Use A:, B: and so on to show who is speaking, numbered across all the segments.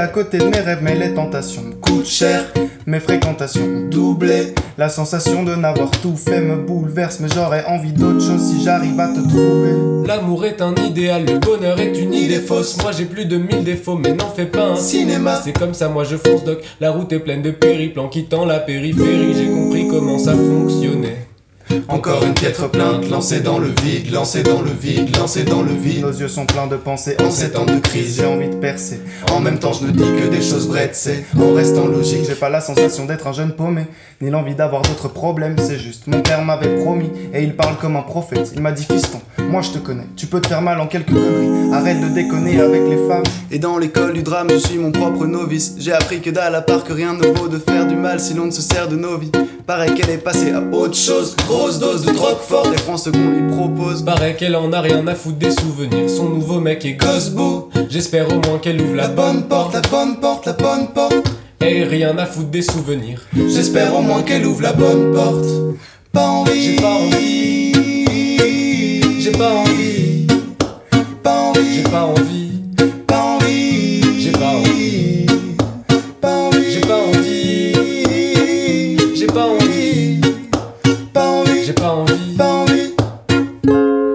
A: à côté de mes rêves, mais les tentations me coûtent cher. Mes fréquentations ont doublé. La sensation de n'avoir tout fait me bouleverse, mais j'aurais envie d'autre chose si j'arrive à te trouver.
B: L'amour est un idéal, le bonheur est une idée fausse. Moi j'ai plus de mille défauts, mais n'en fais pas un
A: Cinéma.
B: C'est comme ça, moi je fonce doc. La route est pleine de périples en quittant la périphérie. J'ai compris comment ça fonctionnait.
A: Encore une piètre plainte lancée dans le vide, lancée dans le vide, lancée dans le vide. Nos yeux sont pleins de pensées en ces temps de crise. J'ai envie de percer. En même temps, je ne dis que des choses vraies, c'est en restant logique. J'ai pas la sensation d'être un jeune paumé, ni l'envie d'avoir d'autres problèmes. C'est juste, mon père m'avait promis, et il parle comme un prophète. Il m'a dit, fiston, moi je te connais. Tu peux te faire mal en quelques conneries. Arrête de déconner avec les femmes. Et dans l'école du drame, je suis mon propre novice. J'ai appris que dalle à part que rien ne vaut de faire du mal si l'on ne se sert de nos vies. Pareil qu'elle est passée à autre chose. Grosse dose de drogue forte, et prend ce qu'on lui propose.
B: Paraît qu'elle en a rien à foutre des souvenirs. Son nouveau mec est Gosbo. J'espère au moins qu'elle ouvre la,
A: La bonne porte, la bonne porte, la bonne porte.
B: Et rien à foutre des souvenirs.
A: J'espère au moins qu'elle ouvre la bonne porte. Pas envie,
B: J'ai pas envie, j'ai pas envie,
A: pas envie.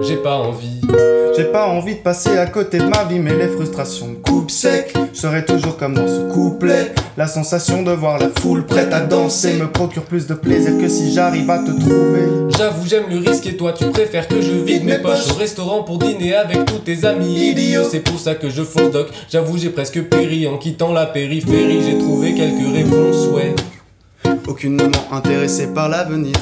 B: j'ai pas envie. J'ai pas envie
A: de passer à côté de ma vie, mais les frustrations me coupent sec. Je serai toujours comme dans ce couplet. La sensation de voir la foule prête à danser me procure plus de plaisir que si j'arrive à te trouver.
B: J'avoue, j'aime le risque et toi, tu préfères que je vide mes poches au restaurant pour dîner avec tous tes amis
A: Idiot.
B: C'est pour ça que je fonce doc. J'avoue, j'ai presque péri en quittant la périphérie. J'ai trouvé quelques réponses, ouais.
A: Aucunement intéressé par l'avenir.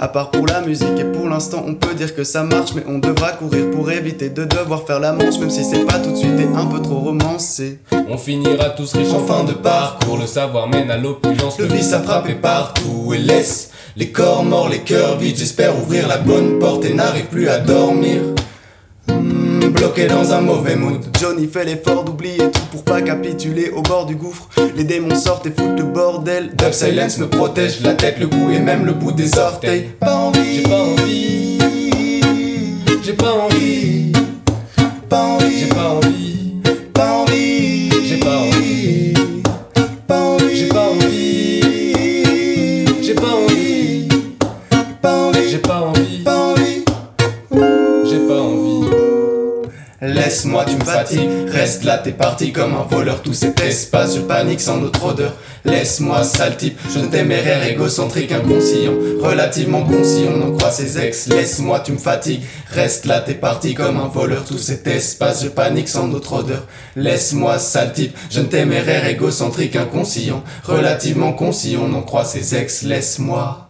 A: À part pour la musique et pour l'instant on peut dire que ça marche mais on devra courir pour éviter de devoir faire la manche même si c'est pas tout de suite et un peu trop romancé.
B: On finira tous riches en fin de parcours. Le savoir mène à l'opulence.
A: Le vice a frappé partout et laisse les corps morts, les cœurs vides. J'espère ouvrir la bonne porte et n'arrive plus à dormir. Bloqué dans un mauvais mood. Johnny fait l'effort d'oublier tout pour pas capituler au bord du gouffre. Les démons sortent et foutent le bordel. Dub Silence me protège la tête, le cou et même le bout des orteils. Pas envie,
B: J'ai
A: pas envie,
B: j'ai pas envie,
A: Laisse-moi, tu me fatigues. Reste là, t'es parti comme un voleur. Tout cet espace, je panique sans notre odeur. Laisse-moi, sale type. Je ne téméraire, égocentrique, inconscient. Relativement conscient, on en croit ses ex. Laisse-moi, tu me fatigues. Reste là, t'es parti comme un voleur. Tout cet espace, je panique sans notre odeur. Laisse-moi, sale type. Je ne téméraire, égocentrique, inconscient. Relativement conscient, on en croit ses ex. Laisse-moi.